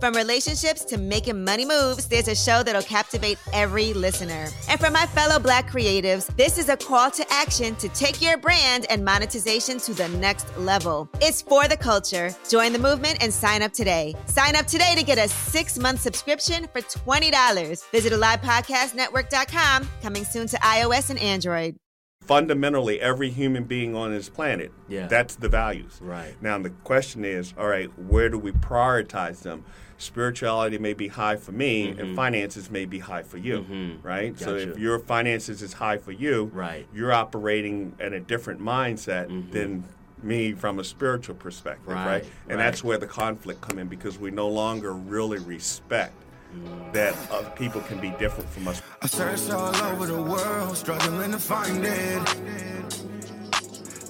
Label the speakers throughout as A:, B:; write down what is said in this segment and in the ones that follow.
A: From relationships to making money moves, there's a show that'll captivate every listener. And for my fellow black creatives, this is a call to action to take your brand and monetization to the next level. It's for the culture. Join the movement and sign up today. Sign up today to get a six month subscription for $20. Visit AlivePodcastNetwork.com, coming soon to iOS and Android
B: fundamentally every human being on this planet.
C: Yeah.
B: That's the values.
C: Right.
B: Now the question is, all right, where do we prioritize them? Spirituality may be high for me
C: Mm-hmm.
B: and finances may be high for you. Right? So if your finances is high for you,
C: Right.
B: you're operating at a different mindset than me from a spiritual perspective, right?
C: Mm-hmm. Right,
B: And
C: right.
B: that's where the conflict come in because we no longer really respect
C: Mm.
B: that other people can be different from us.
D: I searched all over the world, struggling to find it.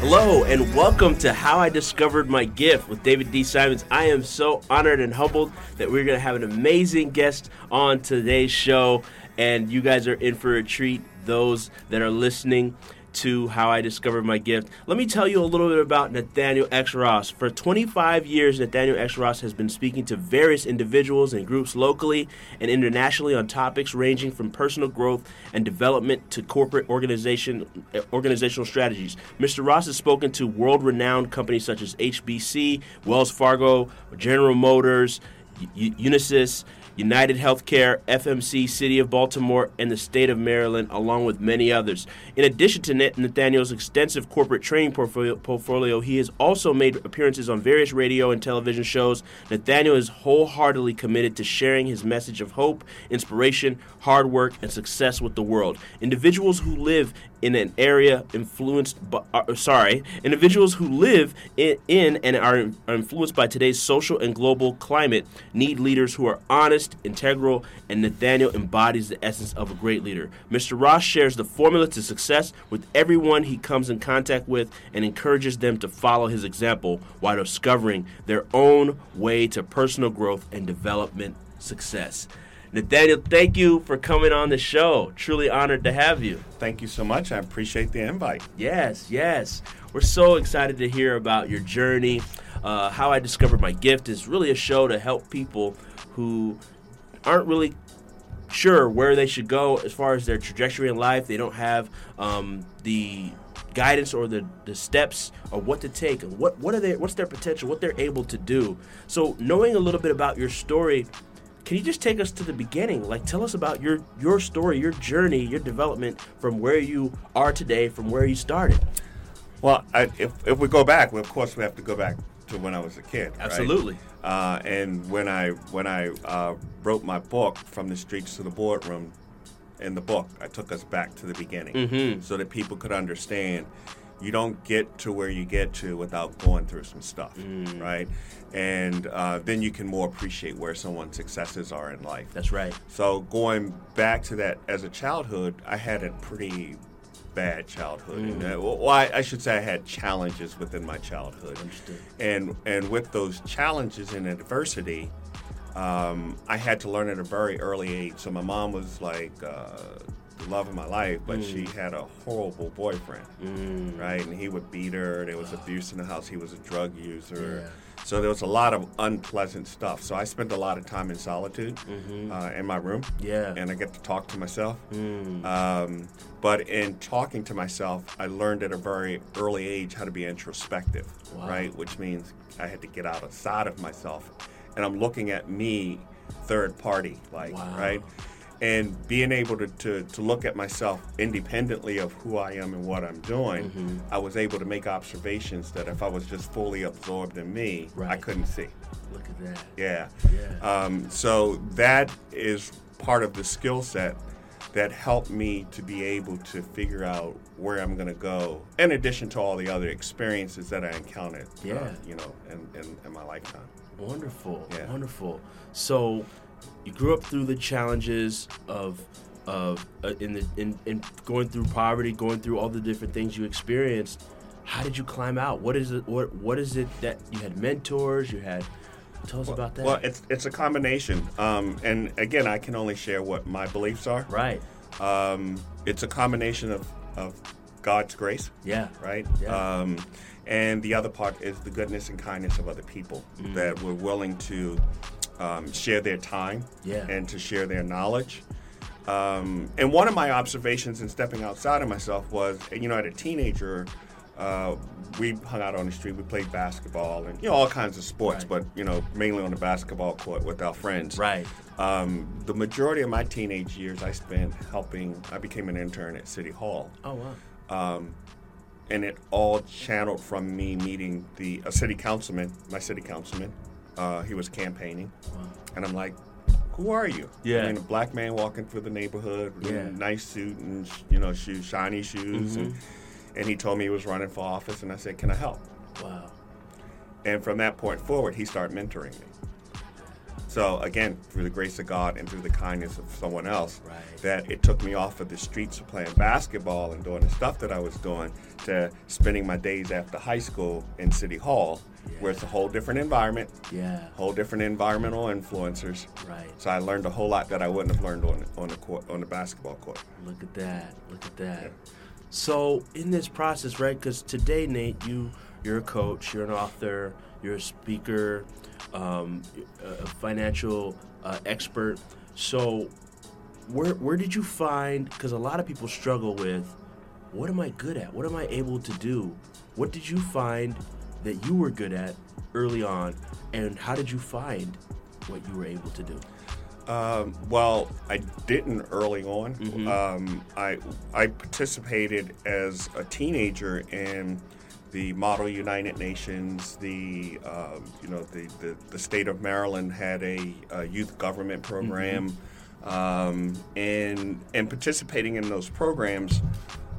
C: Hello and welcome to How I Discovered My Gift with David D. Simons. I am so honored and humbled that we're going to have an amazing guest on today's show, and you guys are in for a treat. Those that are listening to How I Discovered My Gift. Let me tell you a little bit about Nathaniel X. Ross. For 25 years, Nathaniel X. Ross has been speaking to various individuals and groups locally and internationally on topics ranging from personal growth and development to corporate organization uh, organizational strategies. Mr. Ross has spoken to world-renowned companies such as HBC, Wells Fargo, General Motors, U- Unisys, United Healthcare, FMC, City of Baltimore, and the state of Maryland, along with many others. In addition to Nathaniel's extensive corporate training portfolio, he has also made appearances on various radio and television shows. Nathaniel is wholeheartedly committed to sharing his message of hope, inspiration, hard work, and success with the world. Individuals who live in an area influenced by, uh, sorry, individuals who live in, in and are, are influenced by today's social and global climate need leaders who are honest, integral, and Nathaniel embodies the essence of a great leader. Mr. Ross shares the formula to success with everyone he comes in contact with and encourages them to follow his example while discovering their own way to personal growth and development success. Nathaniel, thank you for coming on the show. Truly honored to have you.
B: Thank you so much. I appreciate the invite.
C: Yes, yes. We're so excited to hear about your journey. Uh, How I Discovered My Gift is really a show to help people who aren't really sure where they should go as far as their trajectory in life. They don't have um, the guidance or the, the steps or what to take and what, what are they what's their potential, what they're able to do. So knowing a little bit about your story, can you just take us to the beginning? Like tell us about your your story, your journey, your development from where you are today, from where you started.
B: Well, I, if, if we go back, well, of course, we have to go back to when I was a kid. right?
C: Absolutely.
B: Uh, and when I when I uh, wrote my book, From the Streets to the Boardroom, in the book, I took us back to the beginning
C: Mhm.
B: so that people could understand you don't get to where you get to without going through some stuff,
C: Mm.
B: right? And uh, then you can more appreciate where someone's successes are in life.
C: That's right.
B: So going back to that as a childhood, I had a pretty bad childhood. And, uh, well, I, I should say I had challenges within my childhood.
C: Understood.
B: And and with those challenges and adversity, um, I had to learn at a very early age. So my mom was like uh, love of my life, but she had a horrible boyfriend, right? And he would beat her. There was abuse in the house. He was a drug user. So there was a lot of unpleasant stuff. So I spent a lot of time in solitude uh, in my room.
C: Yeah.
B: And I get to talk to myself. Um, but in talking to myself, I learned at a very early age how to be introspective,
C: Wow.
B: right? Which means I had to get outside of myself. And I'm looking at me third party, like,
C: Wow.
B: right? And being able to, to, to look at myself independently of who I am and what I'm doing,
C: Mm-hmm.
B: I was able to make observations that if I was just fully absorbed in me, I couldn't see.
C: Look at that.
B: Yeah.
C: Yeah.
B: Um, so that is part of the skill set that helped me to be able to figure out where I'm going to go, in addition to all the other experiences that I encountered, uh,
C: Yeah.
B: you know, in, in, in my lifetime.
C: Wonderful,
B: Yeah.
C: wonderful. So, you grew up through the challenges of of uh, in the in, in going through poverty, going through all the different things you experienced. How did you climb out? What is it? What what is it that you had mentors? You had. Tell us about that.
B: Well, it's it's a combination, um, and again, I can only share what my beliefs are.
C: right.
B: Um, it's a combination of, of God's grace,
C: Yeah.
B: right?
C: Yeah.
B: Um, and the other part is the goodness and kindness of other people
C: Mm.
B: that were willing to um, share their time
C: Yeah.
B: and to share their knowledge. Um, and one of my observations in stepping outside of myself was, you know, as a teenager, uh, we hung out on the street, we played basketball and, you know, all kinds of sports,
C: Right.
B: but, you know, mainly on the basketball court with our friends.
C: Right.
B: Um, the majority of my teenage years I spent helping, I became an intern at City Hall
C: Oh wow.
B: um, and it all channeled from me meeting the a city councilman, my city councilman. Uh, he was campaigning, and I'm like, "Who are you?"
C: Yeah.
B: I mean, a black man walking through the neighborhood, in
C: Yeah.
B: a nice suit and you know shoes, shiny shoes,
C: Mm-hmm.
B: and he told me he was running for office, and I said, "Can I help?"
C: Wow.
B: And from that point forward, he started mentoring me. So again, through the grace of God and through the kindness of someone else,
C: Right.
B: that it took me off of the streets of playing basketball and doing the stuff that I was doing to spending my days after high school in City Hall, where it's a whole different environment,
C: Yeah.
B: whole different environmental influencers.
C: Right.
B: So I learned a whole lot that I wouldn't have learned on on the court on the basketball court.
C: Look at that. Look at that. So in this process, right? Because today, Nate, you you're a coach, you're an author, you're a speaker, um, a financial uh, expert. So where where did you find? Because a lot of people struggle with, what am I good at? What am I able to do? What did you find that you were good at early on, and how did you find what you were able to do?
B: Um, well, I didn't early on.
C: Mm-hmm.
B: Um, I I participated as a teenager in the Model United Nations. The um, you know the, the, the state of Maryland had a, a youth government program, um, and and participating in those programs.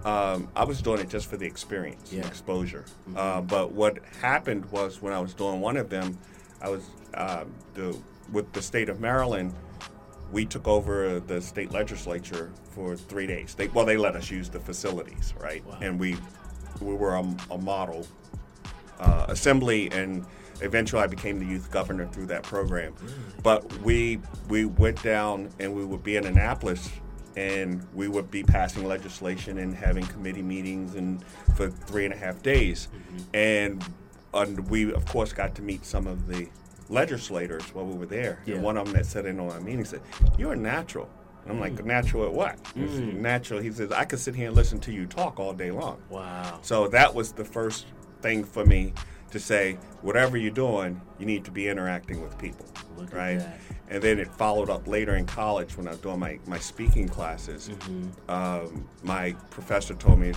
B: Um, I was doing it just for the experience,
C: Yeah.
B: and exposure. Uh, but what happened was when I was doing one of them, I was um, the with the state of Maryland we took over the state legislature for three days. They, well, they let us use the facilities, right?
C: Wow.
B: And we we were a, a model uh, assembly, and eventually I became the youth governor through that program. But we we went down and we would be in Annapolis, and we would be passing legislation and having committee meetings and for three and a half days, and and we of course got to meet some of the legislators while we were there.
C: Yeah.
B: And one of them that sat in on our meeting said, "You're a natural." And I'm like, "Natural at what?" Said, Natural. He says, "I could sit here and listen to you talk all day long."
C: Wow.
B: So that was the first thing for me to say, whatever you're doing, you need to be interacting with people,
C: Look
B: right? And then it followed up later in college when I was doing my, my speaking classes.
C: Mm-hmm.
B: Um, my professor told me,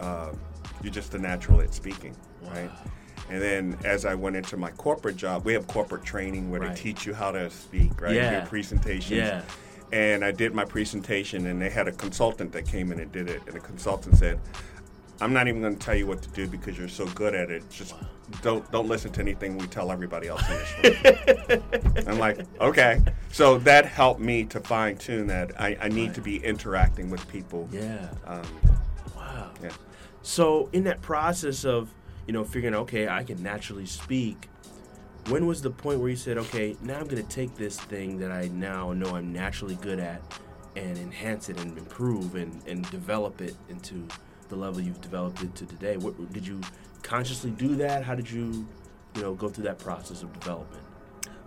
B: uh, "You're just a natural at speaking, right?" And then as I went into my corporate job, we have corporate training where
C: Right.
B: they teach you how to speak, right?
C: Yeah.
B: Give presentations.
C: Yeah.
B: And I did my presentation, and they had a consultant that came in and did it. And the consultant said, "I'm not even going to tell you what to do because you're so good at it. Just don't don't listen to anything we tell everybody else in this room." I'm like, okay. So that helped me to fine tune that I, I need to be interacting with people.
C: Yeah.
B: Um,
C: Wow.
B: yeah.
C: So in that process of you know figuring okay I can naturally speak, when was the point where you said okay now I'm gonna take this thing that I now know I'm naturally good at and enhance it and improve and, and develop it into the level you've developed it to today? What did you consciously do that? How did you you know go through that process of development?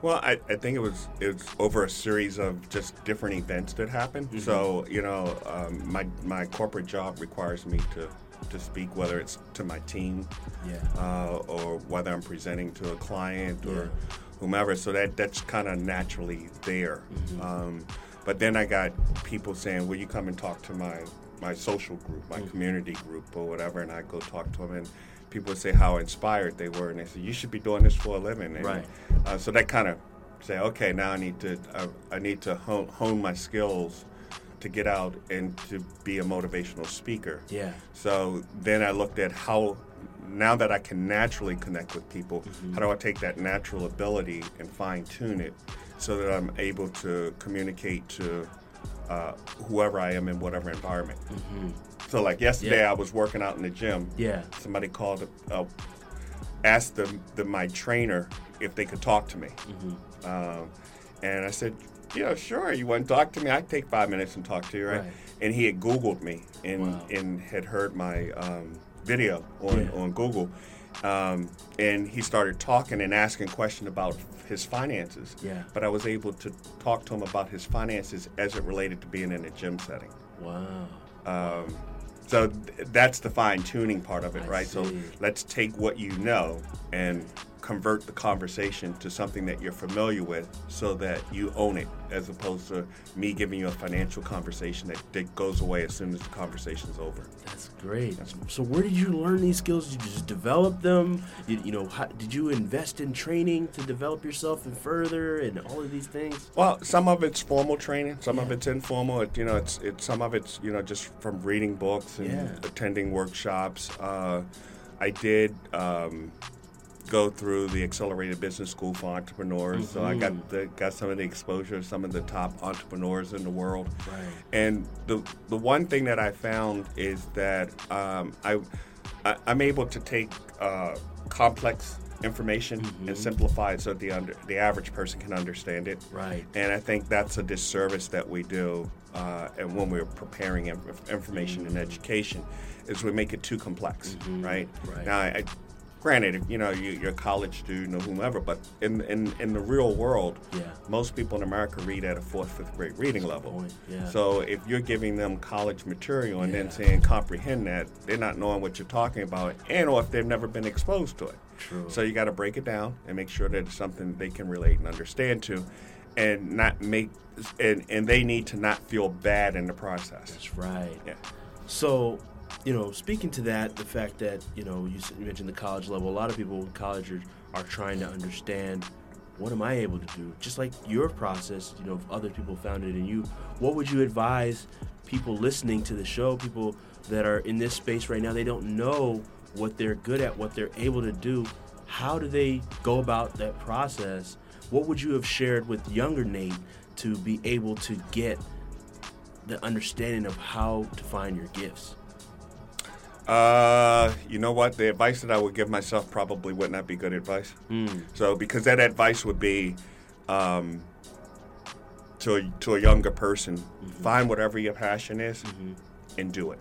B: Well, I, I think it was it was over a series of just different events that happened. So you know, um, my my corporate job requires me to to speak, whether it's to my team,
C: Yeah.
B: uh, or whether I'm presenting to a client or
C: Yeah.
B: whomever. So that that's kind of naturally there.
C: Mm-hmm.
B: Um, but then I got people saying, "Will you come and talk to my my social group, my
C: Mm.
B: community group, or whatever?" And I go talk to them, and people would say how inspired they were, and they say, "You should be doing this for a living." And,
C: Right.
B: Uh, so that kind of say, "Okay, now I need to uh, I need to hone, hone my skills." To get out and to be a motivational speaker.
C: Yeah.
B: So then I looked at how, now that I can naturally connect with people, how do I take that natural ability and fine tune it so that I'm able to communicate to uh, whoever I am in whatever environment. So, like yesterday,
C: Yeah.
B: I was working out in the gym.
C: Yeah.
B: Somebody called, uh, asked the, the, my trainer if they could talk to me. Um, and I said, yeah, sure. You want to talk to me? I take five minutes and talk to you, right?
C: Right.
B: And he had Googled me and,
C: Wow.
B: and had heard my um, video on,
C: Yeah.
B: on Google. Um, and he started talking and asking questions about his finances.
C: Yeah.
B: But I was able to talk to him about his finances as it related to being in a gym setting.
C: Wow.
B: Um, so th- that's the fine tuning part of it,
C: I
B: right? So let's take what you know and convert the conversation to something that you're familiar with so that you own it as opposed to me giving you a financial conversation that, that goes away as soon as the conversation's over.
C: That's great. So, where did you learn these skills? Did you just develop them? Did, you know, how, did you invest in training to develop yourself and further, and all of these things?
B: Well, some of it's formal training, some of it's informal. It, you know, it's it's some of it's you know just from reading books and
C: Yeah.
B: attending workshops. Uh, I did um, go through the Excellerated Business School for Entrepreneurs, so I
C: Mm-hmm.
B: got the, got some of the exposure of some of the top entrepreneurs in the world.
C: Right.
B: And the the one thing that I found is that um, I, I I'm able to take uh, complex information and simplify it so the under, the average person can understand it.
C: Right.
B: And I think that's a disservice that we do, uh, and when we're preparing inf- information and education, is we make it too complex, right?
C: Right.
B: Now, I, granted, you know, you, you're a college student or whomever, but in in, in the real world,
C: Yeah.
B: most people in America read at a fourth, fifth grade reading level.
C: yeah.
B: So if you're giving them college material and then saying comprehend that, they're not knowing what you're talking about, and or if they've never been exposed to it.
C: True.
B: So you got to break it down and make sure that it's something they can relate and understand to, and not make and and they need to not feel bad in the process.
C: That's right.
B: Yeah.
C: So, you know, speaking to that, the fact that you know you mentioned the college level. A lot of people in college are, are trying to understand what am I able to do. Just like your process, you know, if other people found it in you. What would you advise people listening to the show? People that are in this space right now, they don't know what they're good at, what they're able to do. How do they go about that process? What would you have shared with younger Nate to be able to get the understanding of how to find your gifts.
B: Uh, you know what? The advice that I would give myself probably would not be good advice. So because that advice would be, um, to a, to a younger person, find whatever your passion is, and do it.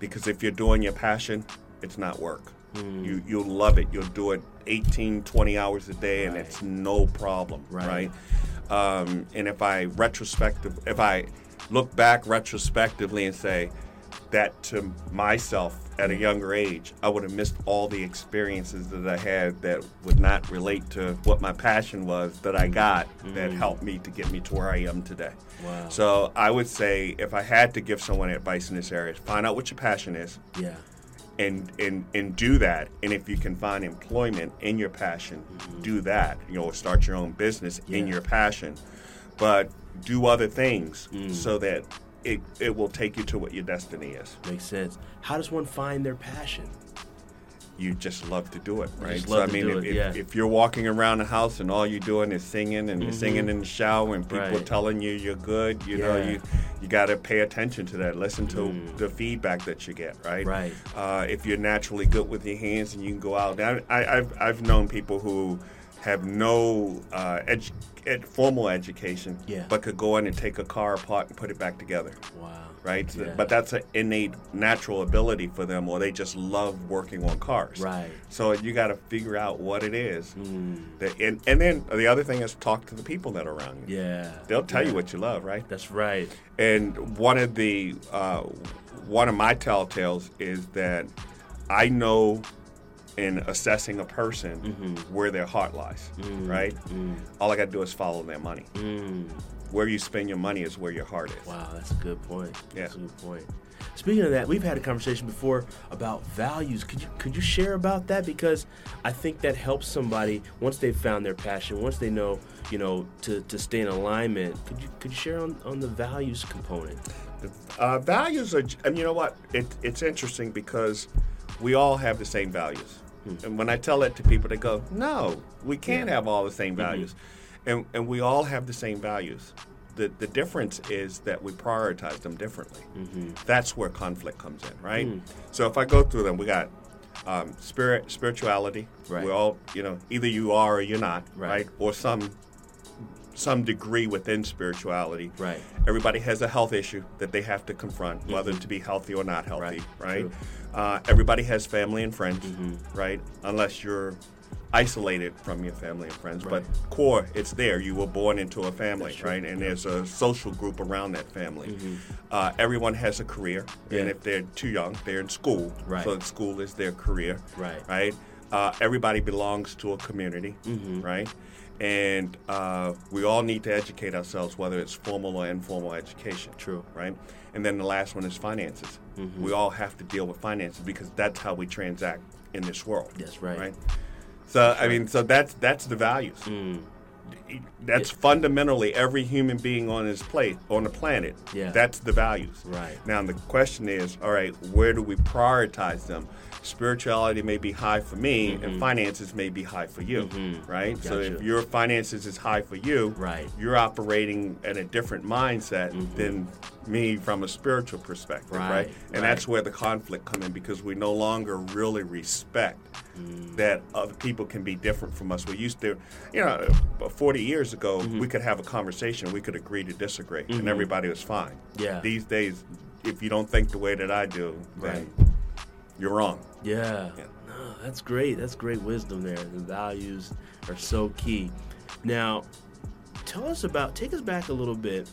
B: Because if you're doing your passion, it's not work. You you'll love it. You'll do it 18, 20 hours a day, and it's no problem,
C: Right.
B: right? Um, and if I retrospective, if I look back retrospectively and say that to myself at a younger age, I would have missed all the experiences that I had that would not relate to what my passion was that I got that helped me to get me to where I am today.
C: Wow.
B: So I would say if I had to give someone advice in this area, find out what your passion is
C: Yeah.
B: and and and do that and if you can find employment in your passion do that you know start your own business in
C: Mm-hmm.
B: Your passion but do other things
C: Mm.
B: so that it, it will take you to what your destiny is
C: Makes sense. How does one find their passion?
B: you just love to do it right so i mean if,
C: it, yeah.
B: if you're walking around the house and all you're doing is singing and you're singing in the shower and people
C: Right.
B: telling you you're good you know you you got to pay attention to that listen to the feedback that you get right
C: Right.
B: uh, if you're naturally good with your hands and you can go out I, I, I've, I've known people who have no uh, edu- ed, formal education
C: Yeah.
B: but could go in and take a car apart and put it back together
C: Wow.
B: right So-
C: Yeah.
B: but that's an innate natural ability for them or they just love working on cars
C: Right.
B: so you got to figure out what it is that, and, and then the other thing is talk to the people that are around you
C: Yeah.
B: they'll tell
C: Yeah.
B: you what you love right
C: That's right.
B: and one of the uh, one of my telltales is that I know in assessing a person mm-hmm. where their heart lies, mm-hmm. right? Mm-hmm. All I got to do is follow their money. Where you spend your money is where your heart is.
C: Wow, that's a good point.
B: Yeah.
C: That's a good point. Speaking of that, we've had a conversation before about values. Could you could you share about that? Because I think that helps somebody once they've found their passion, once they know, you know, to, to stay in alignment. Could you could you share on, on the values component?
B: Uh, values are, and you know what? It, it's interesting because we all have the same values. And when I tell that to people, they go, "No, we can't have all the same mm-hmm. values," and and we all have the same values. The the difference is that we prioritize them differently. Mm-hmm. That's where conflict comes in, right? Mm. So if I go through them, we got um, spirit, spirituality.
C: Right.
B: We all, you know, either you are or you're not,
C: Right.
B: right? Or some some degree within spirituality.
C: Right.
B: Everybody has a health issue that they have to confront, mm-hmm. whether to be healthy or not healthy,
C: Right.
B: right? Uh, everybody has family and friends, right? Unless you're isolated from your family and friends.
C: Right.
B: But core, it's there. You were born into a family, right? And there's a social group around that family. Uh, everyone has a career,
C: Yeah.
B: and if they're too young, they're in school.
C: Right.
B: So school is their career,
C: Right.
B: Right. Uh, everybody belongs to a community,
C: Mm-hmm.
B: right? And uh, we all need to educate ourselves, whether it's formal or informal education.
C: True. Mm-hmm.
B: Right. And then the last one is finances. We all have to deal with finances because that's how we transact in this world.
C: That's right.
B: Right. So I mean, so that's that's the values.
C: Mm.
B: That's fundamentally every human being on this plate on the planet.
C: Yeah.
B: That's the values.
C: Right.
B: Now the question is, all right, where do we prioritize them? Spirituality may be high for me, and finances may be high for you, right? So
C: Mm-hmm. Gotcha.
B: if your finances is high for you,
C: Right.
B: you're operating at a different mindset than me from a spiritual perspective,
C: Mm-hmm. Right,
B: right?
C: right.
B: And that's where the conflict come in because we no longer really respect that other people can be different from us. We used to, you know, about 40 years ago,
C: Mm-hmm.
B: we could have a conversation, we could agree to disagree, and everybody was fine.
C: Yeah.
B: These days, if you don't think the way that I do, then you're wrong.
C: Yeah.
B: Yeah.
C: No, that's great. That's great wisdom there. The values are so key. Now, tell us about, take us back a little bit.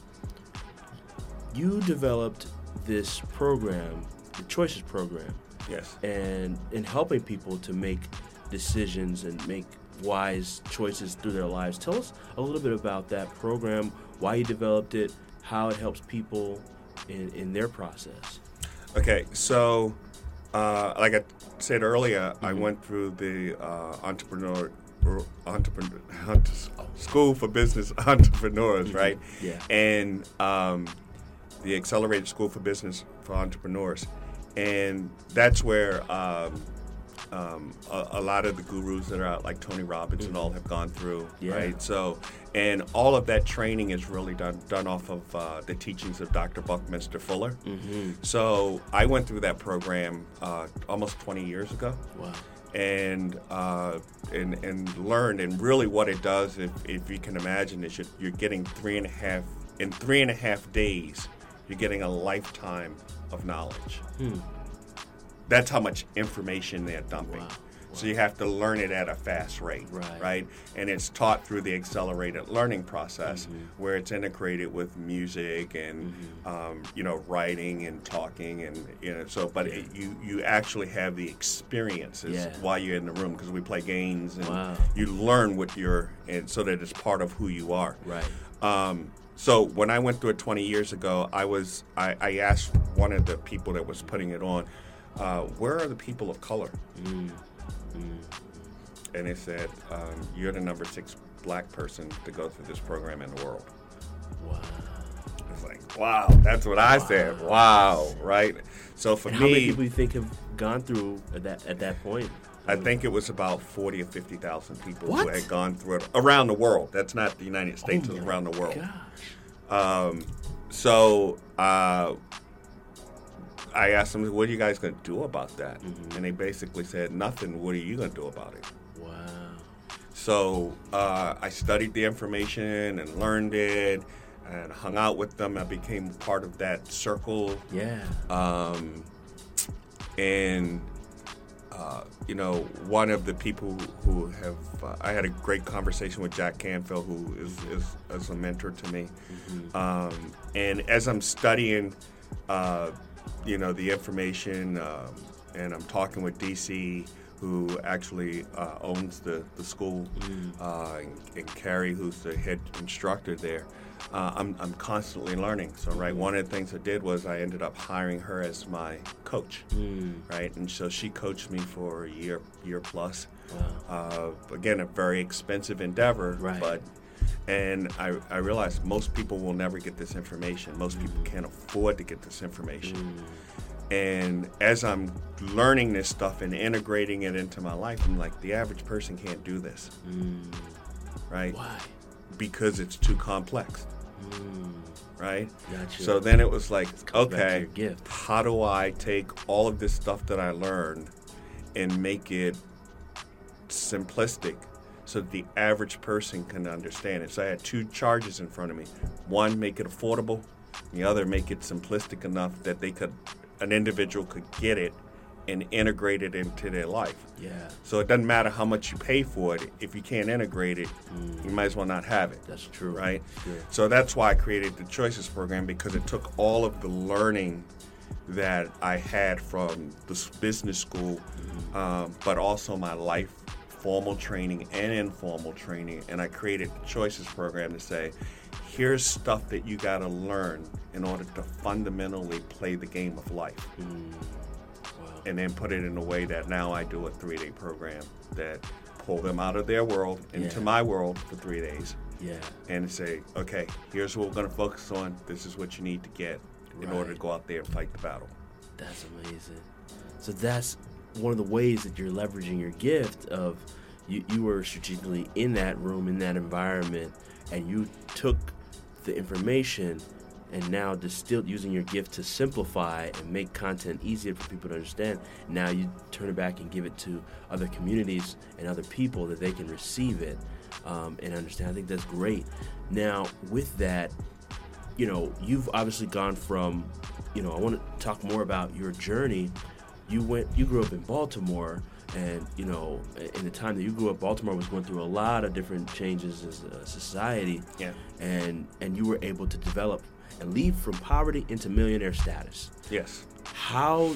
C: You developed this program, the Choices program,
B: Yes.
C: and in helping people to make decisions and make wise choices through their lives. Tell us a little bit about that program, why you developed it, how it helps people in, in their process.
B: Okay, so uh, like I said earlier, I went through the uh, entrepreneur entrepreneur school for business entrepreneurs, right?
C: Yeah.
B: And um, the accelerated school for business for entrepreneurs, and that's where. Um, um, a, a lot of the gurus that are out, like Tony Robbins and all, have gone through,
C: Yeah.
B: right? So, and all of that training is really done done off of uh, the teachings of Dr. Buckminster Fuller.
C: Mm-hmm.
B: So I went through that program uh, almost 20 years ago,
C: Wow.
B: and uh, and and learned. And really, what it does, if, if you can imagine, is you're, you're getting three and a half in three and a half days, you're getting a lifetime of knowledge. That's how much information they're dumping.
C: Wow.
B: So you have to learn it at a fast rate,
C: Right.
B: right? And it's taught through the accelerated learning process, where it's integrated with music and um, you know writing and talking and you know. So, but it, you you actually have the experiences
C: Yeah.
B: while you're in the room because we play games and
C: Wow.
B: you learn what you're and so that it's part of who you are.
C: Right.
B: Um, so when I went through it 20 years ago, I was I, I asked one of the people that was putting it on, uh, where are the people of color? And they said, um, you're the number six black person to go through this program in the world.
C: Wow.
B: It's like, wow, that's what I said. Wow, right? So for
C: And how many
B: me,
C: people you think have gone through at that at that point?
B: I think it was about 40 or 50,000 people
C: What?
B: who had gone through it around the world. That's not the United States,
C: Oh
B: it's around the world.
C: Gosh.
B: So uh, I asked them, "What are you guys going to do about that?" And they basically said, "Nothing. What are you going to do about it?"
C: Wow.
B: So uh, I studied the information and learned it, and hung out with them. I became part of that circle,
C: Yeah.
B: um, and uh, you know, one of the people who have uh, I had a great conversation with Jack Canfield, who is is, is a mentor to me. Um, and as I'm studying, uh, you know, the information, um, and I'm talking with DC, who actually uh, owns the, the school, uh, and, and Carrie, who's the head instructor there. Uh, I'm, I'm constantly learning. So, right, one of the things I did was I ended up hiring her as my coach, right? And so she coached me for a year, year plus. Uh, again, a very expensive endeavor,
C: Right.
B: but and I, I realized most people will never get this information. Most people can't afford to get this information. Mm. And as I'm learning this stuff and integrating it into my life, I'm like, the average person can't do this. Mm. Right?
C: Why?
B: Because it's too complex. Mm. Right?
C: Gotcha.
B: So then it was like,
C: comes back to
B: okay,
C: gift.
B: how do I take all of this stuff that I learned and make it simplistic so that the average person can understand it? So I had two charges in front of me. One, make it affordable. The other, make it simplistic enough that they could, an individual could get it and integrate it into their life.
C: Yeah.
B: So it doesn't matter how much you pay for it. If you can't integrate it, you might as well not have it.
C: That's true.
B: Right?
C: Yeah.
B: So that's why I created the Choices program because it took all of the learning that I had from the business school, um, but also my life formal training and informal training. And I created the Choices program to say, here's stuff that you got to learn in order to fundamentally play the game of life mm,
C: Wow.
B: and then put it in a way that now I do a three day program that pull them out of their world into
C: Yeah.
B: my world for three days
C: Yeah.
B: and say, okay, here's what we're going to focus on. This is what you need to get in order to go out there and fight the battle.
C: That's amazing. So that's one of the ways that you're leveraging your gift of you, you were strategically in that room, in that environment, and you took the information and now distilled using your gift to simplify and make content easier for people to understand. Now you turn it back and give it to other communities and other people that they can receive it um, and understand. I think that's great. Now, with that, you know, you've obviously gone from, you know, I want to talk more about your journey. You went, you grew up in Baltimore, and you know, in the time that you grew up, Baltimore was going through a lot of different changes as a society.
B: Yeah.
C: And and you were able to develop and leave from poverty into millionaire status.
B: Yes.
C: How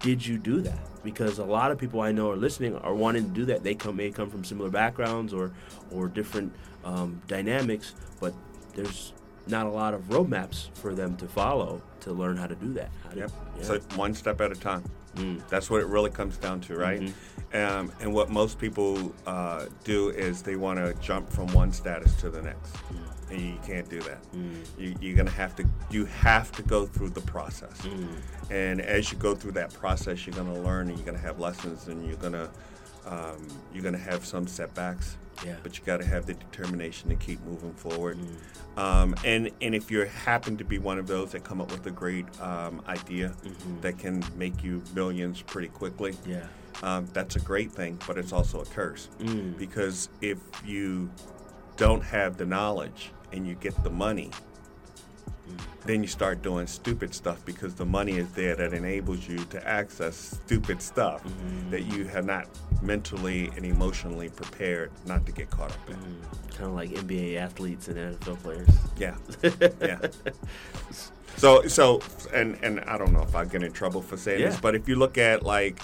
C: did you do that? Because a lot of people I know are listening are wanting to do that. They come may come from similar backgrounds or or different um, dynamics, but there's not a lot of roadmaps for them to follow to learn how to do that. How do-
B: Yep.
C: yeah.
B: So one step at a time.
C: Mm.
B: That's what it really comes down to, right?
C: Mm-hmm.
B: Um, and what most people uh, do is they want to jump from one status to the next,
C: Mm.
B: and you can't do that. You, you're gonna have to. You have to go through the process,
C: Mm.
B: and as you go through that process, you're gonna learn, and you're gonna have lessons, and you're gonna um, you're gonna have some setbacks.
C: Yeah.
B: But you got to have the determination to keep moving forward. Um, and and if you happen to be one of those that come up with a great um, idea that can make you millions pretty quickly,
C: Yeah.
B: um, that's a great thing. But it's also a curse
C: Mm.
B: because if you don't have the knowledge and you get the money, then you start doing stupid stuff because the money is there that enables you to access stupid stuff mm-hmm. that you have not mentally and emotionally prepared not to get caught up in. Mm.
C: Kind of like NBA athletes and NFL players.
B: Yeah, yeah. So, so, and and I don't know if I get in trouble for saying this, but if you look at like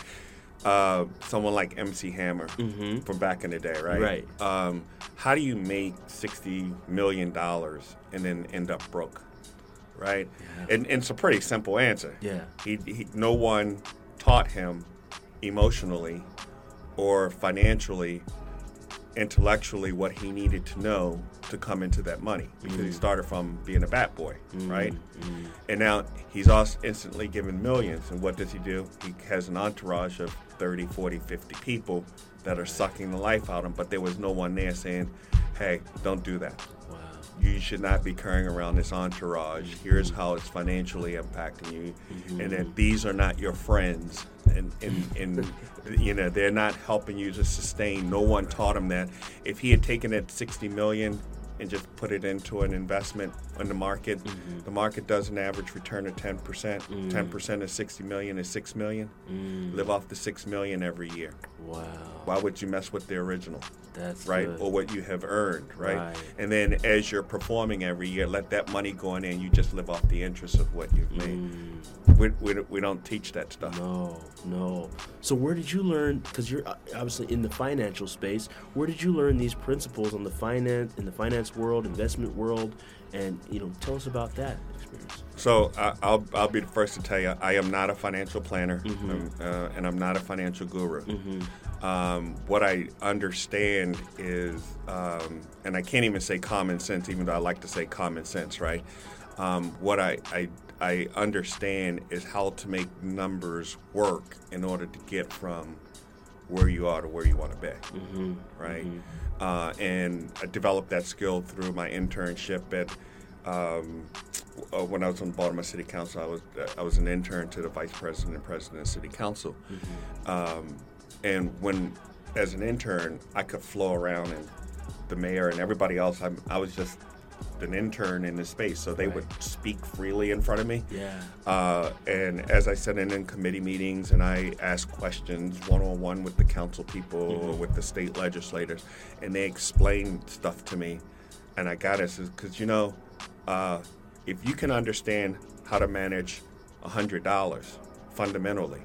B: uh, someone like MC Hammer from back in the day, right?
C: Right.
B: Um, how do you make sixty million dollars and then end up broke? Right.
C: Yeah.
B: And, and it's a pretty simple answer.
C: Yeah.
B: He, he no one taught him emotionally or financially intellectually what he needed to know to come into that money because he started from being a bat boy, right? And now he's also instantly given millions. And what does he do? He has an entourage of 30, 40, 50 people that are sucking the life out of him, but there was no one there saying, hey, don't do that.
C: Wow.
B: You should not be carrying around this entourage. Here's how it's financially impacting you. Mm-hmm. And then these are not your friends. And, and, and you know, they're not helping you to sustain. No one taught him that. If he had taken that 60 million and just put it into an investment in the market.
C: Mm-hmm.
B: The market does an average return of 10%.
C: Mm.
B: 10% of 60 million is 6 million. Live off the 6 million every year.
C: Wow.
B: Why would you mess with the original?
C: That's
B: right?
C: good.
B: Or what you have earned, right?
C: Right.
B: And then as you're performing every year, let that money go in and you just live off the interest of what you've made. We, we, we don't teach that stuff.
C: Mm. No, no. So where did you learn? Because you're uh, obviously in the financial space. Where did you learn these principles on the finance in the finance world, investment world, and you know, tell us about that experience.
B: So I I'll, I'll be the first to tell you, I am not a financial planner,
C: Mm-hmm.
B: um, uh, and I'm not a financial guru. Um, what I understand is, um, and I can't even say common sense, even though I like to say common sense, right? Um, what I, I I understand is how to make numbers work in order to get from where you are to where you want to be, right? Uh, and I developed that skill through my internship at um, uh, when I was on Baltimore City Council. I was I was an intern to the vice president and president of City Council, um, and when as an intern I could flow around and the mayor and everybody else. I, I was just an intern in this space, so they would speak freely in front of me.
C: Yeah.
B: Uh, and as I said in, in committee meetings, and I asked questions one on one with the council people or with the state legislators, and they explained stuff to me, and I got it because you know, uh, if you can understand how to manage hundred dollars fundamentally,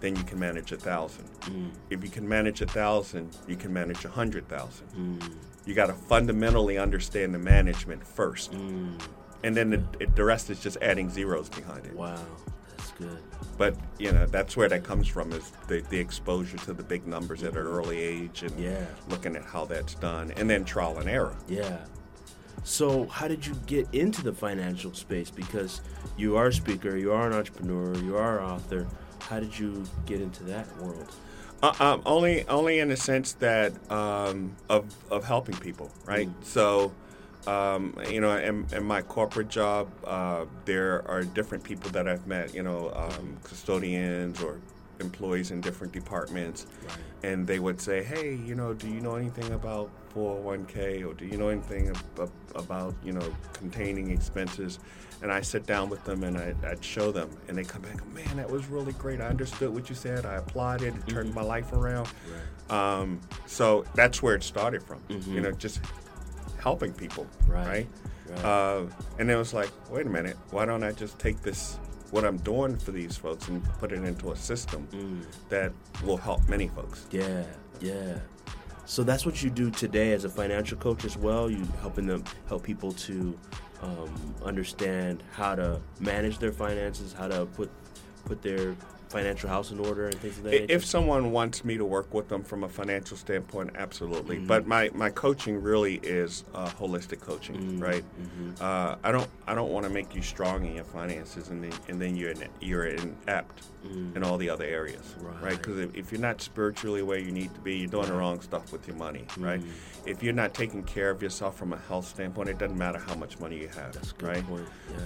B: then you can manage a thousand. Mm. If you can manage a thousand, you can manage a hundred thousand. Mm. You got to fundamentally understand the management first, mm. and then the, it, the rest is just adding zeros behind it.
C: Wow, that's good.
B: But you know that's where that comes from is the, the exposure to the big numbers at an early age and
C: Yeah.
B: looking at how that's done, and then trial and error.
C: Yeah. So, how did you get into the financial space? Because you are a speaker, you are an entrepreneur, you are an author. How did you get into that world?
B: Uh, um, only, only in the sense that um, of of helping people, right? So, um, you know, in, in my corporate job, uh, there are different people that I've met. You know, um, custodians or employees in different departments, and they would say, "Hey, you know, do you know anything about 401k, or do you know anything ab- ab- about you know containing expenses?" And I sit down with them and I, I'd show them, and they come back, "Man, that was really great. I understood what you said. I applied it. It turned my life around." Um, so that's where it started from. You know, just helping people,
C: Right.
B: right?
C: Right.
B: Uh, and it was like, wait a minute, why don't I just take this, what I'm doing for these folks, and put it into a system that will help many folks?
C: Yeah, yeah. So that's what you do today as a financial coach as well. You helping them help people to um, understand how to manage their finances, how to put put their financial house in order, and things like that
B: If someone wants me to work with them from a financial standpoint, absolutely.
C: Mm-hmm.
B: But my, my coaching really is uh, holistic coaching,
C: Mm-hmm.
B: right? Uh, I don't I don't want to make you strong in your finances and then and then you're in, you're inept in all the other areas, right?
C: Mm-hmm. Right.
B: Because if, if you're not spiritually where you need to be, you're doing the wrong stuff with your money, right? If you're not taking care of yourself from a health standpoint, it doesn't matter how much money you have,
C: That's a good
B: right?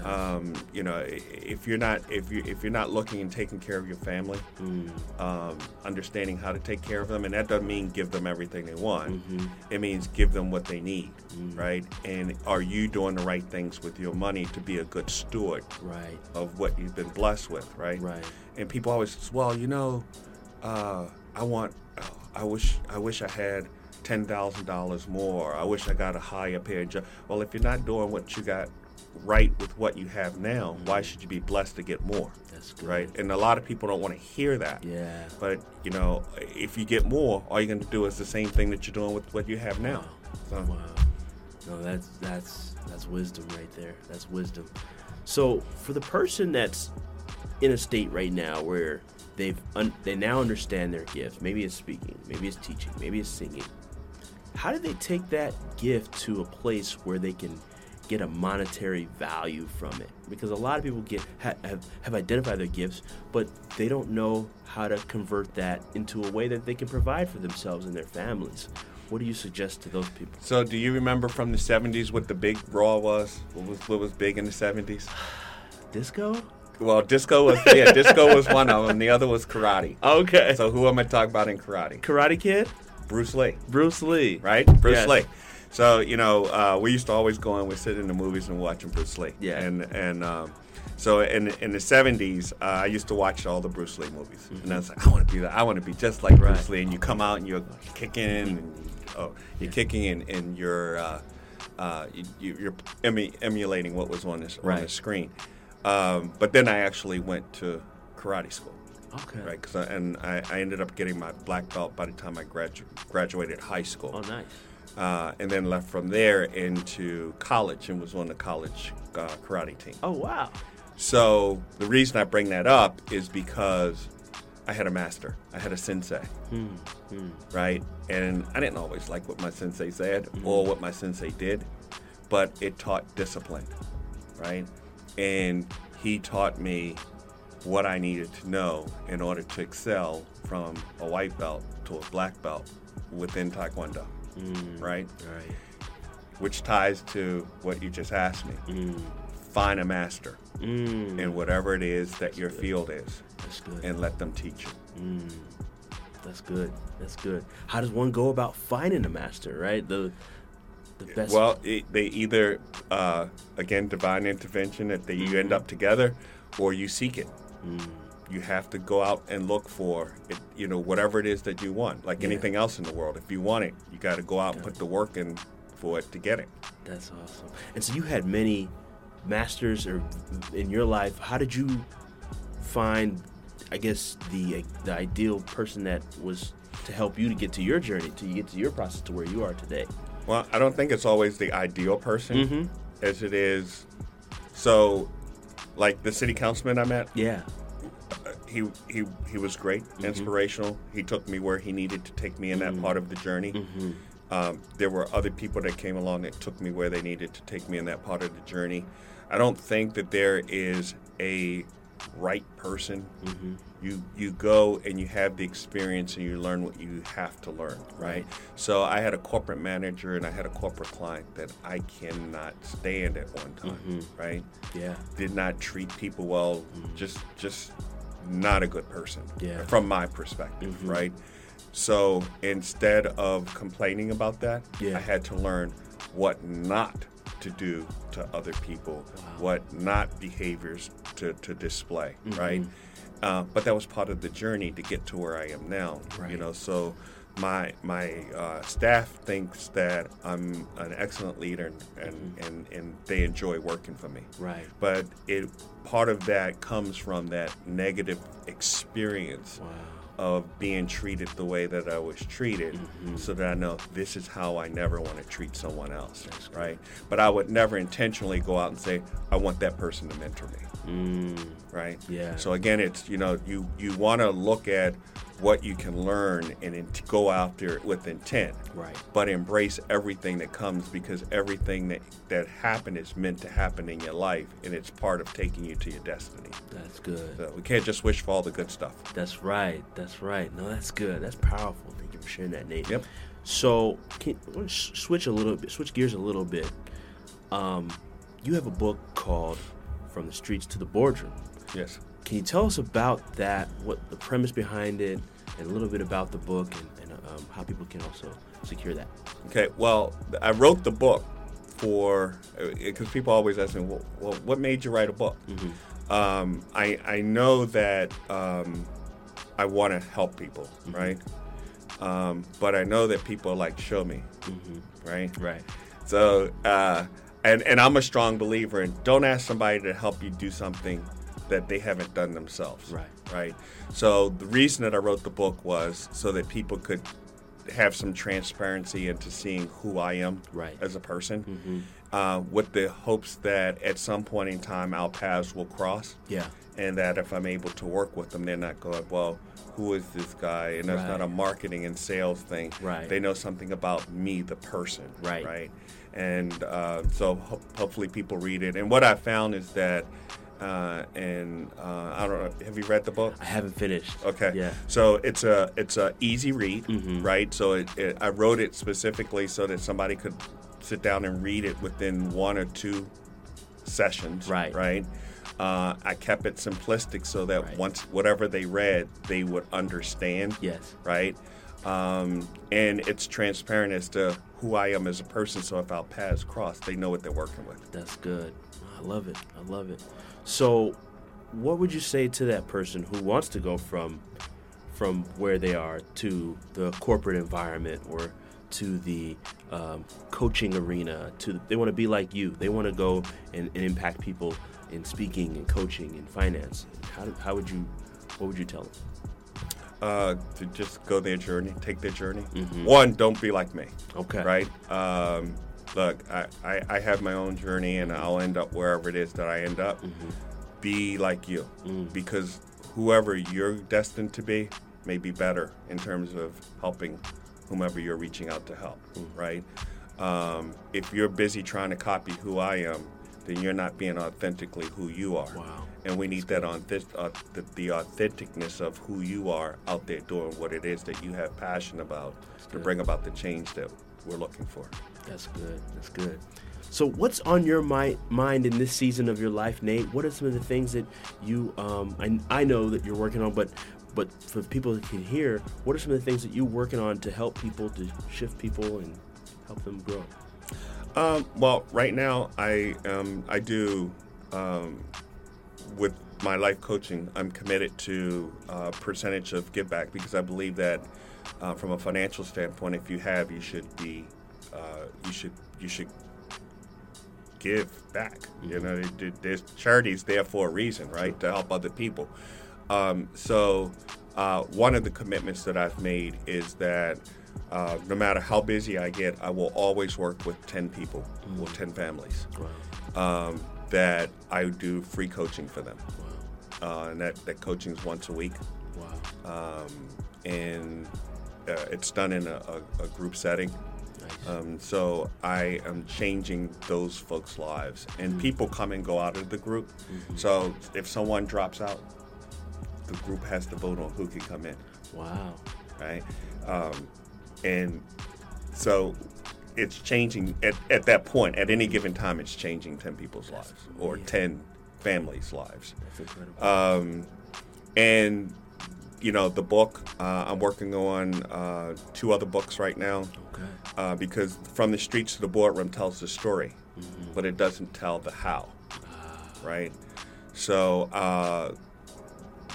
C: Yeah.
B: um, you know, if you're not if you if you're not looking and taking care of your family,
C: Mm.
B: um, understanding how to take care of them, and that doesn't mean give them everything they want.
C: Mm-hmm.
B: It means give them what they need,
C: Mm.
B: right? And are you doing the right things with your money to be a good steward
C: right,
B: of what you've been blessed with, right?
C: right.
B: And people always say, well, you know, uh, I want, I wish, I wish I had ten thousand dollars more. I wish I got a higher paid job. Well, if you're not doing what you got right with what you have now, why should you be blessed to get more?
C: That's good.
B: Right? And a lot of people don't want to hear that.
C: Yeah.
B: But you know, if you get more, all you're going to do is the same thing that you're doing with what you have now. So,
C: Wow. No, that's that's that's wisdom right there. That's wisdom. So for the person that's in a state right now where they've un- they now understand their gift, maybe it's speaking, maybe it's teaching, maybe it's singing. How do they take that gift to a place where they can get a monetary value from it? Because a lot of people get have have identified their gifts, but they don't know how to convert that into a way that they can provide for themselves and their families. What do you suggest to those people?
B: so do you remember from the '70s what the big brawl was? What was what was big in the '70s?
C: Disco?
B: Well, disco was yeah, disco was one of them. The other was karate.
C: Okay.
B: So who am I talking about in karate?
C: Karate Kid?
B: Bruce Lee,
C: Bruce Lee.
B: right? Bruce
C: Yes.
B: Lee. So you know, uh, we used to always go and we sit in the movies and watching Bruce Lee.
C: Yeah.
B: And and um, so in in the '70s, uh, I used to watch all the Bruce Lee movies, and I was like, I want to be that. I want to be just like Bruce Lee. And you come out and you're kicking, and oh, you're kicking, and, and you're uh, uh, you, you're emu- emulating what was on this on the screen. Um, but then I actually went to karate school
C: Okay.
B: right? 'Cause I, and I, I ended up getting my black belt by the time I gradu- graduated high school,
C: Oh, nice.
B: uh, and then left from there into college and was on the college uh, karate team.
C: Oh, wow.
B: So the reason I bring that up is because I had a master, I had a sensei, right? And I didn't always like what my sensei said or what my sensei did, but it taught discipline, right? And he taught me what I needed to know in order to excel from a white belt to a black belt within Taekwondo, right?
C: Right.
B: Which ties to what you just asked me. Find a master
C: Mm.
B: in whatever it is that your field is
C: That's good.
B: and let them teach you.
C: That's good. That's good. How does one go about finding a master, right? The the best.
B: Well, it, they either, uh, again, divine intervention, that they, you end up together, or you seek it. You have to go out and look for it, you know, whatever it is that you want. Like
C: Yeah.
B: anything else in the world, if you want it, you got to go out and put the work in for it to get it.
C: That's awesome. And so you had many masters or in your life. How did you find, I guess, the the ideal person that was to help you to get to your journey, to get to your process to where you are today?
B: Well, I don't think it's always the ideal person
C: Mhm.
B: as it is. So, like the city councilman I met,
C: Yeah.
B: Uh, he he he was great, mm-hmm. inspirational. He took me where he needed to take me in that mm-hmm. part of the journey. Mm-hmm. Um, there were other people that came along that took me where they needed to take me in that part of the journey. I don't think that there is a right person. You you go and you have the experience and you learn what you have to learn, right? So I had a corporate manager and I had a corporate client that I cannot stand at one time, mm-hmm. right?
C: Yeah.
B: did not treat people well. Mm. Just just not a good person.
C: Yeah.
B: From my perspective, mm-hmm. right? So instead of complaining about that,
C: Yeah.
B: I had to learn what not to do to other people, what not behaviors to, to display,
C: Mm-hmm.
B: right? Uh, but that was part of the journey to get to where I am now.
C: Right.
B: You know, so my my uh, staff thinks that I'm an excellent leader and, and, and, and they enjoy working for me
C: Right.
B: but it part of that comes from that negative experience
C: Wow.
B: of being treated the way that I was treated so that I know this is how I never want to treat someone else right but I would never intentionally go out and say I want that person to mentor me
C: Mm.
B: right
C: Yeah.
B: so again it's you know you you want to look at what you can learn and in, go out there with intent
C: Right.
B: but embrace everything that comes because everything that that happened is meant to happen in your life and it's part of taking you to your destiny
C: That's good.
B: so we can't just wish for all the good stuff
C: That's right. That's right. No, that's good. That's powerful. Thank you for sharing that, Nate.
B: Yep.
C: So, can I wanna sh- switch a little bit, switch gears a little bit. Um, you have a book called "From the Streets to the Boardroom."
B: yes
C: Can you tell us about that? What the premise behind it, and a little bit about the book, and, and um, how people can also secure that.
B: okay well i wrote the book for because people always ask me well, well what made you write a book um, I, I know that um, I want to help people, right? Um, but I know that people like show me, right?
C: Right.
B: So, uh, and and I'm a strong believer in don't ask somebody to help you do something that they haven't done themselves.
C: Right.
B: Right. So the reason that I wrote the book was so that people could have some transparency into seeing who I am
C: Right.
B: as a person, uh, with the hopes that at some point in time our paths will cross
C: Yeah.
B: and that if I'm able to work with them, they're not going, well, who is this guy? And that's not a marketing and sales thing.
C: Right.
B: They know something about me, the person.
C: Right.
B: Right. And uh, so ho- hopefully people read it. And what I found is that, uh, and uh, I don't know, have you read the book?
C: I haven't finished.
B: Okay.
C: Yeah.
B: So it's a it's a easy read,
C: Mhm.
B: right? So it, it, I wrote it specifically so that somebody could sit down and read it within one or two sessions.
C: Right.
B: Right. Uh, I kept it simplistic so that
C: Right.
B: once whatever they read, they would understand.
C: Yes.
B: Right. Um, and it's transparent as to who I am as a person. So if our paths cross, they know what they're working with.
C: That's good. I love it. I love it. So, what would you say to that person who wants to go from from where they are to the corporate environment or to the um, coaching arena? To they want to be like you. They want to go and, and impact people in speaking and coaching and finance. How, how would you? What would you tell them?
B: Uh, to just go their journey, take their journey. One, don't be like me.
C: Okay.
B: Right? Um, look, I, I, I have my own journey and I'll end up wherever it is that I end up. Be like you. Because whoever you're destined to be may be better in terms of helping whomever you're reaching out to help. Right? Um, if you're busy trying to copy who I am, then you're not being authentically who you are.
C: Wow.
B: And we need that on this, uh, the, the authenticness of who you are out there doing what it is that you have passion about to bring about the change that we're looking for.
C: That's good. That's good. So, what's on your mi- mind in this season of your life, Nate? What are some of the things that you? Um, I, I know that you're working on, but but for people that can hear, what are some of the things that you're working on to help people to shift people and help them grow?
B: Um, well, right now I um, I do um, with my life coaching. I'm committed to a percentage of give back because I believe that uh, from a financial standpoint, if you have, you should be uh, you should you should give back. You know, there- there- there's charities there for a reason, right? To help other people. Um, so, uh, one of the commitments that I've made is that uh, no matter how busy I get, I will always work with 10 people or 10 families um, that I do free coaching for them. Uh, and that, that coaching is once a week.
C: Wow.
B: Um, and uh, it's done in a, a, a group setting.
C: Nice.
B: Um, so I am changing those folks' lives, and people come and go out of the group. So if someone drops out, the group has to vote on who can come in,
C: wow.
B: right? Um, and so it's changing at, at that point. At any given time, it's changing ten people's lives or ten families' lives.
C: That's incredible.
B: Um, and you know the book uh, I'm working on uh, two other books right now
C: okay.
B: uh, because from the streets to the boardroom tells the story, but it doesn't tell the how, right? So uh,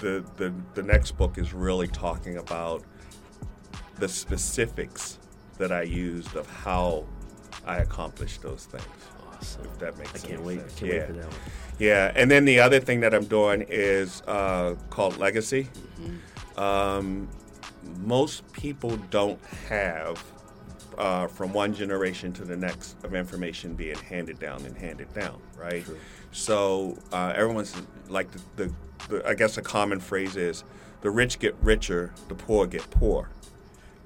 B: the, the the next book is really talking about the specifics that I used of how I accomplished those things.
C: Awesome.
B: If that makes
C: I can't wait.
B: sense.
C: Can't
B: yeah.
C: wait for that one.
B: Yeah, and then the other thing that I'm doing is uh, called Legacy. Um, most people don't have uh, from one generation to the next of information being handed down and handed down, right?
C: True.
B: So uh, everyone's like the, the, the I guess a common phrase is the rich get richer, the poor get poor,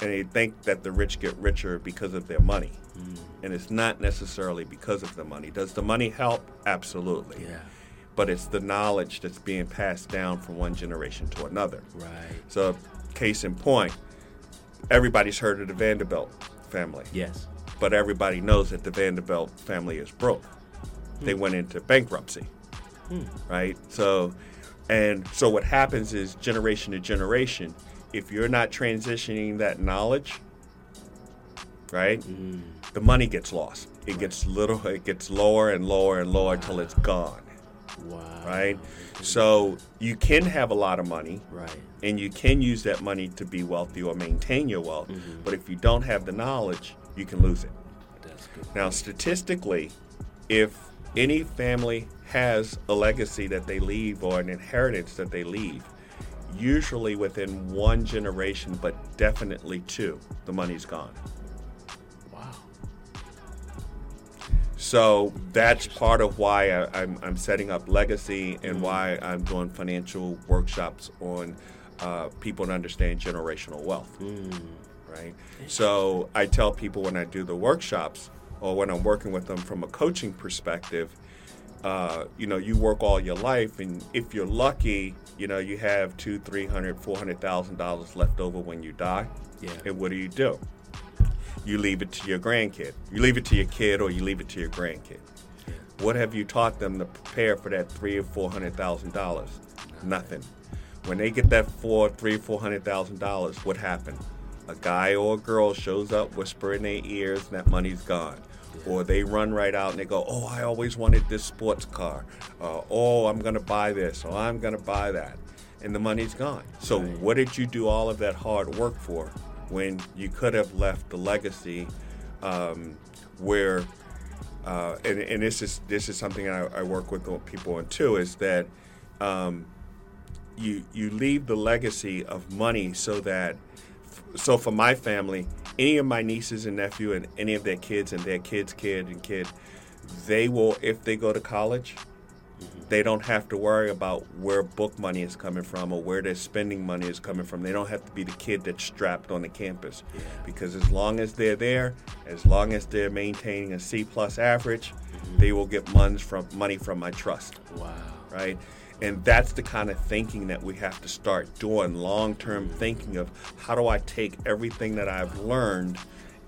B: and they think that the rich get richer because of their money, mm. and it's not necessarily because of the money. Does the money help? Absolutely
C: Yeah.
B: but it's the knowledge that's being passed down from one generation to another.
C: Right.
B: So, case in point, everybody's heard of the Vanderbilt family,
C: Yes.
B: but everybody knows that the Vanderbilt family is broke. They hmm. went into bankruptcy, hmm. right? So, and so what happens is generation to generation, if you're not transitioning that knowledge, right, mm. the money gets lost. It gets little, it gets lower and lower and lower till it's gone
C: Wow.
B: right? So you can have a lot of money,
C: Right.
B: and you can use that money to be wealthy or maintain your wealth. Mm-hmm. But if you don't have the knowledge, you can lose it.
C: That's good.
B: Now, statistically, if any family has a legacy that they leave or an inheritance that they leave, usually within one generation, but definitely two, the money's gone.
C: Wow.
B: So that's part of why I, I'm, I'm setting up legacy and why I'm doing financial workshops on uh, people to understand generational wealth. Right. So I tell people when I do the workshops or when I'm working with them from a coaching perspective, uh, you know, you work all your life, and if you're lucky, you know, you have two, three hundred, four hundred thousand dollars left over when you die.
C: Yeah.
B: And what do you do? You leave it to your grandkid. You leave it to your kid, or you leave it to your grandkid. What have you taught them to prepare for that three or four hundred thousand dollars? Nothing. When they get that four, three, four hundred thousand dollars, what happened? a guy or a girl shows up, whisper in their ears, and that money's gone. Or they run right out and they go, "Oh, I always wanted this sports car. Uh, oh, I'm gonna buy this. Or I'm gonna buy that," and the money's gone. So,
C: Right.
B: what did you do all of that hard work for when you could have left the legacy um, where uh, and, and this is this is something I, I work with people on too is that um, you you leave the legacy of money so that so for my family any of my nieces and nephew and any of their kids and their kids kid and kid they will if they go to college mm-hmm. they don't have to worry about where book money is coming from or where their spending money is coming from. They don't have to be the kid that's strapped on the campus. Because as long as they're there, as long as they're maintaining a C plus average, mm-hmm. they will get money from money from my trust.
C: Wow.
B: Right? And that's the kind of thinking that we have to start doing long term thinking of how do I take everything that I've learned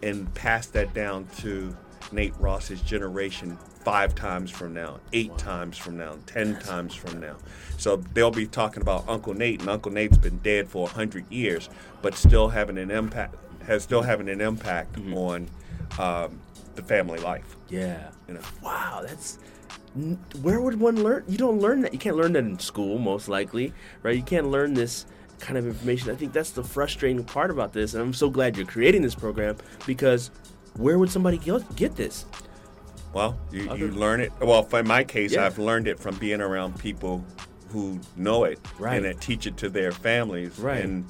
B: and pass that down to Nate Ross's generation five times from now, eight times from now, ten times from now. So they'll be talking about Uncle Nate, and Uncle Nate's been dead for hundred years, but still having an impact, has still having an impact on um, the family life.
C: Yeah.
B: You know.
C: Wow, that's where would one learn? You don't learn that. You can't learn that in school, most likely, right? You can't learn this kind of information. I think that's the frustrating part about this, and I'm so glad you're creating this program because where would somebody get, get this?
B: Well, you, you learn it. Well, for in my case,
C: Yeah.
B: I've learned it from being around people who know it
C: Right.
B: and that teach it to their families.
C: Right.
B: And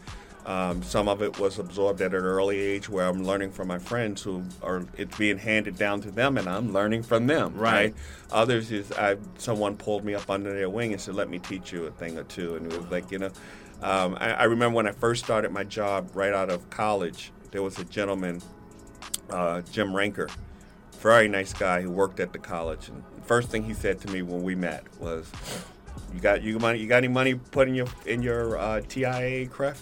B: um, some of it was absorbed at an early age, where I'm learning from my friends who are. It's being handed down to them, and I'm learning from them.
C: Right.
B: Others is I someone pulled me up under their wing and said, "Let me teach you a thing or two. And it was like you know. Um, I, I remember when I first started my job right out of college. There was a gentleman, uh, Jim Ranker, very nice guy who worked at the college. And the first thing he said to me when we met was, "You got you money? You got any money put in your in your uh, TIAA-CREF?"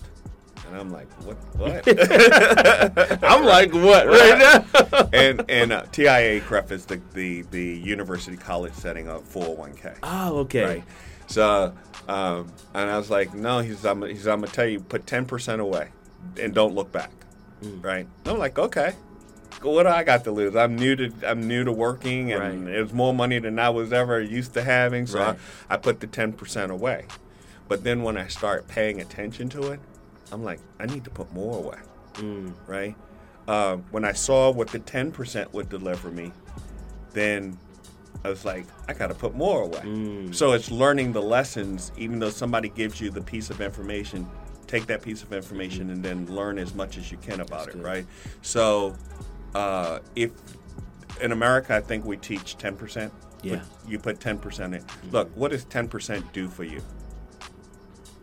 B: And I'm like, "What? What?"
C: I'm like, what right now?
B: and and uh, TIAA-CREF is the, the the university college setting of 401k.
C: oh, okay.
B: Right. So, um, and I was like, no, he's, I'm, he's, I'm gonna tell you, put 10% away and don't look back.
C: Mm.
B: Right. I'm like, okay. What do I got to lose? I'm new to I'm new to working, and
C: Right.
B: it was more money than I was ever used to having. So
C: Right.
B: I, I put the 10% away. But then when I start paying attention to it, I'm like, I need to put more away
C: Mm.
B: right? Uh, when I saw what the 10% would deliver me, then I was like, I got to put more away.
C: Mm.
B: So it's learning the lessons, even though somebody gives you the piece of information, take that piece of information and then learn as much as you can about it,
C: good.
B: right? So uh, if in America, I think we teach 10%.
C: Yeah.
B: You put 10% in. Look, what does 10% do for you?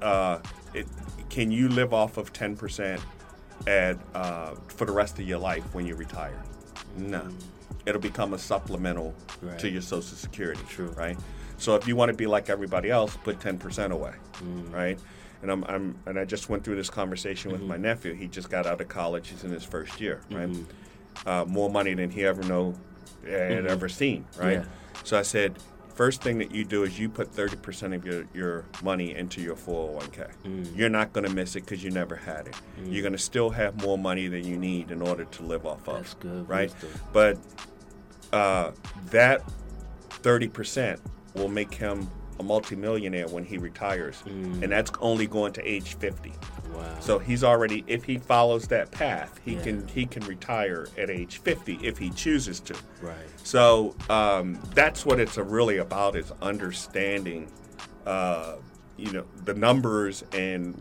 B: Uh, it, can you live off of 10% at, uh, for the rest of your life when you retire? No. It'll become a supplemental
C: Right.
B: to your Social Security.
C: True.
B: Right? So if you want to be like everybody else, put 10% away. Right? And I'm, I'm and I just went through this conversation with my nephew. He just got out of college. He's in his first year, right? Uh, more money than he ever know had ever seen, right?
C: Yeah.
B: So I said, first thing that you do is you put 30% of your, your money into your 401k.
C: Mm.
B: You're not going to miss it because you never had it. You're going to still have more money than you need in order to live off of.
C: That's good
B: Right? But uh, that 30% will make him a multimillionaire when he retires.
C: Mm.
B: And that's only going to age 50.
C: Wow.
B: So he's already if he follows that path, he
C: Yeah.
B: can he can retire at age 50 if he chooses to.
C: right.
B: So um, that's what it's really about is understanding, uh, you know, the numbers and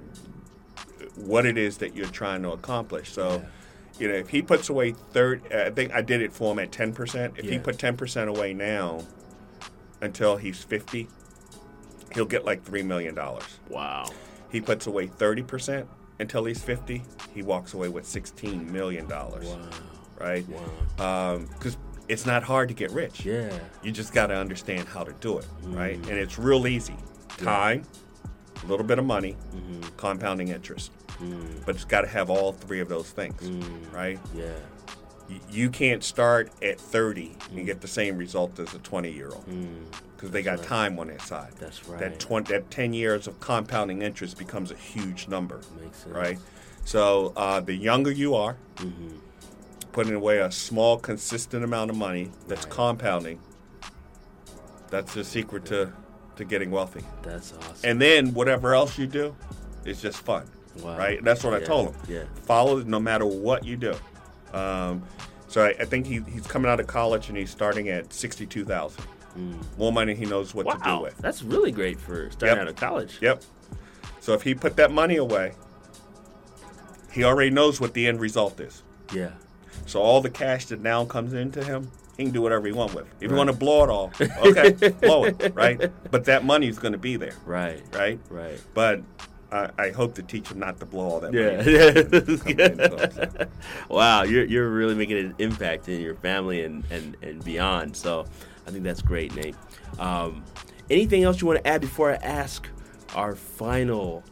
B: what it is that you're trying to accomplish. So,
C: Yeah.
B: you know, if he puts away third, I think I did it for him at 10%. If he put 10% away now until he's 50, he'll get like $3 million.
C: Wow.
B: He puts away 30% until he's 50, he walks away with $16 million.
C: Wow.
B: Right?
C: Wow.
B: Um, because it's not hard to get rich.
C: Yeah.
B: You just got to understand how to do it, right? Mm. And it's real easy. Time, a little bit of money, mm-hmm. compounding interest. Mm. But it's got to have all three of those things, mm. right?
C: Yeah.
B: You can't start at 30 and get the same result as a 20 year old because they got right. time on their side.
C: That's right.
B: That 20, that 10 years of compounding interest becomes a huge number. Right? So uh, the younger you are,
C: mm-hmm.
B: putting away a small, consistent amount of money that's right. compounding, that's the secret yeah. to, to getting wealthy.
C: That's awesome.
B: And then whatever else you do, it's just fun.
C: Wow.
B: Right? That's what
C: yeah.
B: I told him.
C: Yeah.
B: Follow no matter what you do. Um, so I, I think he, he's coming out of college and he's starting at 62000 Mm. more money he knows what wow. to do with.
C: That's really great for starting
B: yep.
C: out of college.
B: Yep. So if he put that money away, he already knows what the end result is.
C: Yeah.
B: So all the cash that now comes into him, he can do whatever he wants with. If
C: right.
B: you want to blow it all, okay, blow it, right? But that money is going to be there.
C: Right.
B: Right.
C: Right.
B: But I, I hope to teach him not to blow all that money.
C: Yeah. wow, you're you're really making an impact in your family and and and beyond. So I think that's great, Nate. Um, anything else you want to add before I ask our final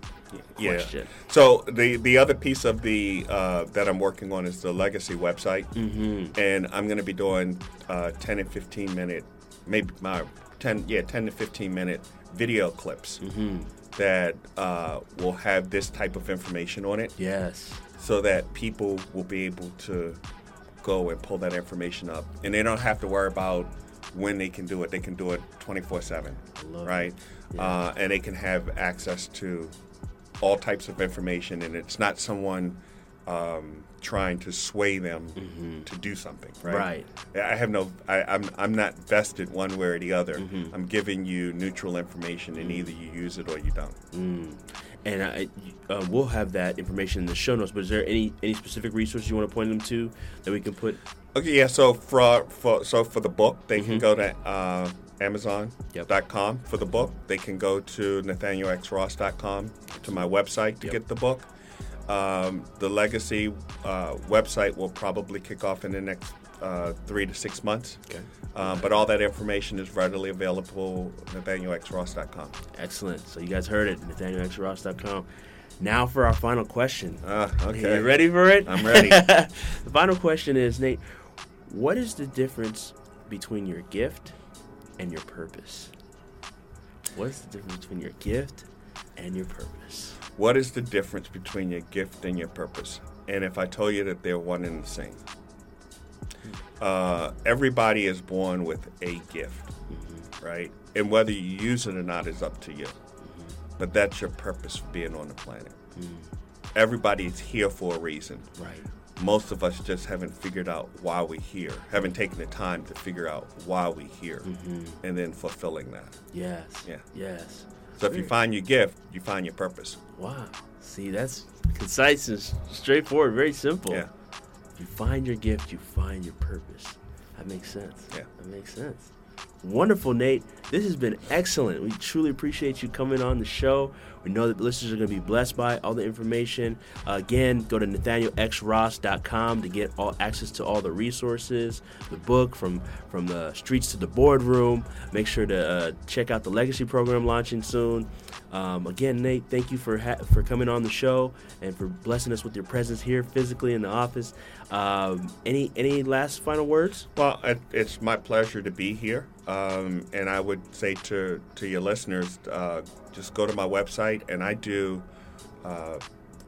B: Yeah.
C: question?
B: So the the other piece of the uh, that I'm working on is the legacy website, mm-hmm. and I'm going to be doing uh, 10 and 15 minute, maybe my 10 yeah 10 to 15 minute video clips that uh, will have this type of information on it,
C: Yes.
B: so that people will be able to go and pull that information up, and they don't have to worry about when they can do it. They can do it 24 seven, right?
C: Yeah.
B: Uh, and they can have access to all types of information, and it's not someone um, trying to sway them to do something, right?
C: Right.
B: I have no. I, I'm I'm not vested one way or the other.
C: Mm-hmm.
B: I'm giving you neutral information, and either you use it or you don't.
C: And I, uh, we'll have that information in the show notes. But is there any any specific resources you want to point them to that we can put?
B: Okay, yeah. So for for so for the book, they can go to uh, Amazon.com for the book. They can go to NathanielXRoss.com to my website to
C: Yep.
B: get the book. Um, the Legacy uh, website will probably kick off in the next uh, three to six months.
C: Okay.
B: Uh, but all that information is readily available at NathanielXRoss.com.
C: Excellent. So you guys heard it, NathanielXRoss.com. Now for our final question.
B: Ah, okay.
C: You ready for it?
B: I'm ready.
C: the final question is, Nate, what is the difference between your gift and your purpose? What is the difference between your gift and your purpose?
B: What is the difference between your gift and your purpose? And if I told you that they're one and the same, uh, everybody is born with a gift, right? And whether you use it or not is up to you. But that's your purpose for being on the planet. Everybody is here for a reason.
C: Right.
B: Most of us just haven't figured out why we're here, haven't taken the time to figure out why we're here, and then fulfilling that.
C: Yes.
B: Yeah.
C: Yes.
B: So if you mm. find your gift, you find your purpose.
C: Wow. See, that's concise and straightforward, very simple.
B: Yeah.
C: You find your gift, you find your purpose. That makes sense.
B: Yeah.
C: That makes sense. Wonderful, Nate. This has been excellent. We truly appreciate you coming on the show. We know that listeners are going to be blessed by all the information. Uh, again, go to nathanielxross.com to get all access to all the resources, the book from from the streets to the boardroom. Make sure to uh, check out the legacy program launching soon. Um, again, Nate, thank you for ha- for coming on the show and for blessing us with your presence here physically in the office. Um, any any last final words?
B: Well, it, it's my pleasure to be here, um, and I would say to to your listeners, uh, just go to my website, and I do uh,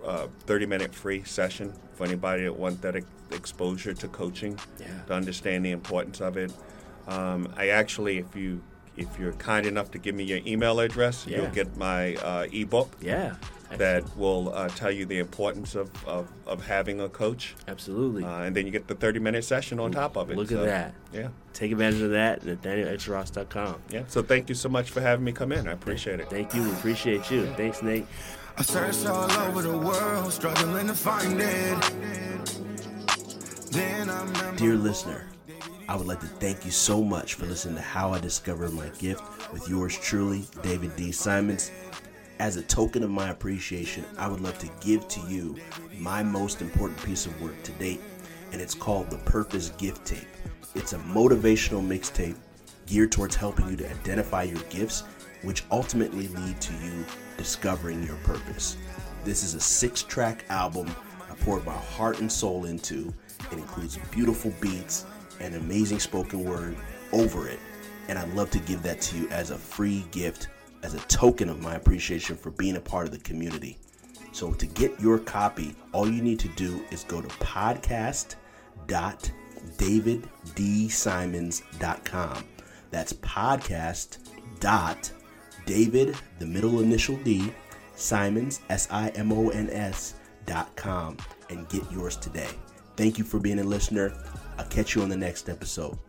B: a thirty minute free session for anybody that want that ex- exposure to coaching,
C: Yeah.
B: to understand the importance of it. Um, I actually, if you if you're kind enough to give me your email address,
C: Yeah.
B: you'll get my uh, ebook
C: Yeah,
B: that will uh, tell you the importance of, of, of having a coach.
C: absolutely.
B: Uh, and then you get the 30 minute session on top of it.
C: Look at
B: So,
C: that.
B: Yeah.
C: Take advantage of that. Nathanielxross.com.
B: Yeah. So thank you so much for having me come in. I appreciate it.
C: Thank you. We appreciate you. Thanks, Nate.
D: I searched all over the world, struggling to find it. Then I remember
E: Dear listener, I would like to thank you so much for listening to How I Discovered My Gift with yours truly, David D. Simons. As a token of my appreciation, I would love to give to you my most important piece of work to date, and it's called the Purpose Gift Tape. It's a motivational mixtape geared towards helping you to identify your gifts, which ultimately lead to you discovering your purpose. This is a six track album I poured my heart and soul into. It includes beautiful beats and amazing spoken word over it. And I'd love to give that to you as a free gift, as a token of my appreciation for being a part of the community. So to get your copy, all you need to do is go to podcast.davidsimons.com. That's podcast dot David, the middle initial D, Simons, S I M O N S dot com, and get yours today. Thank you for being a listener. I'll catch you on the next episode.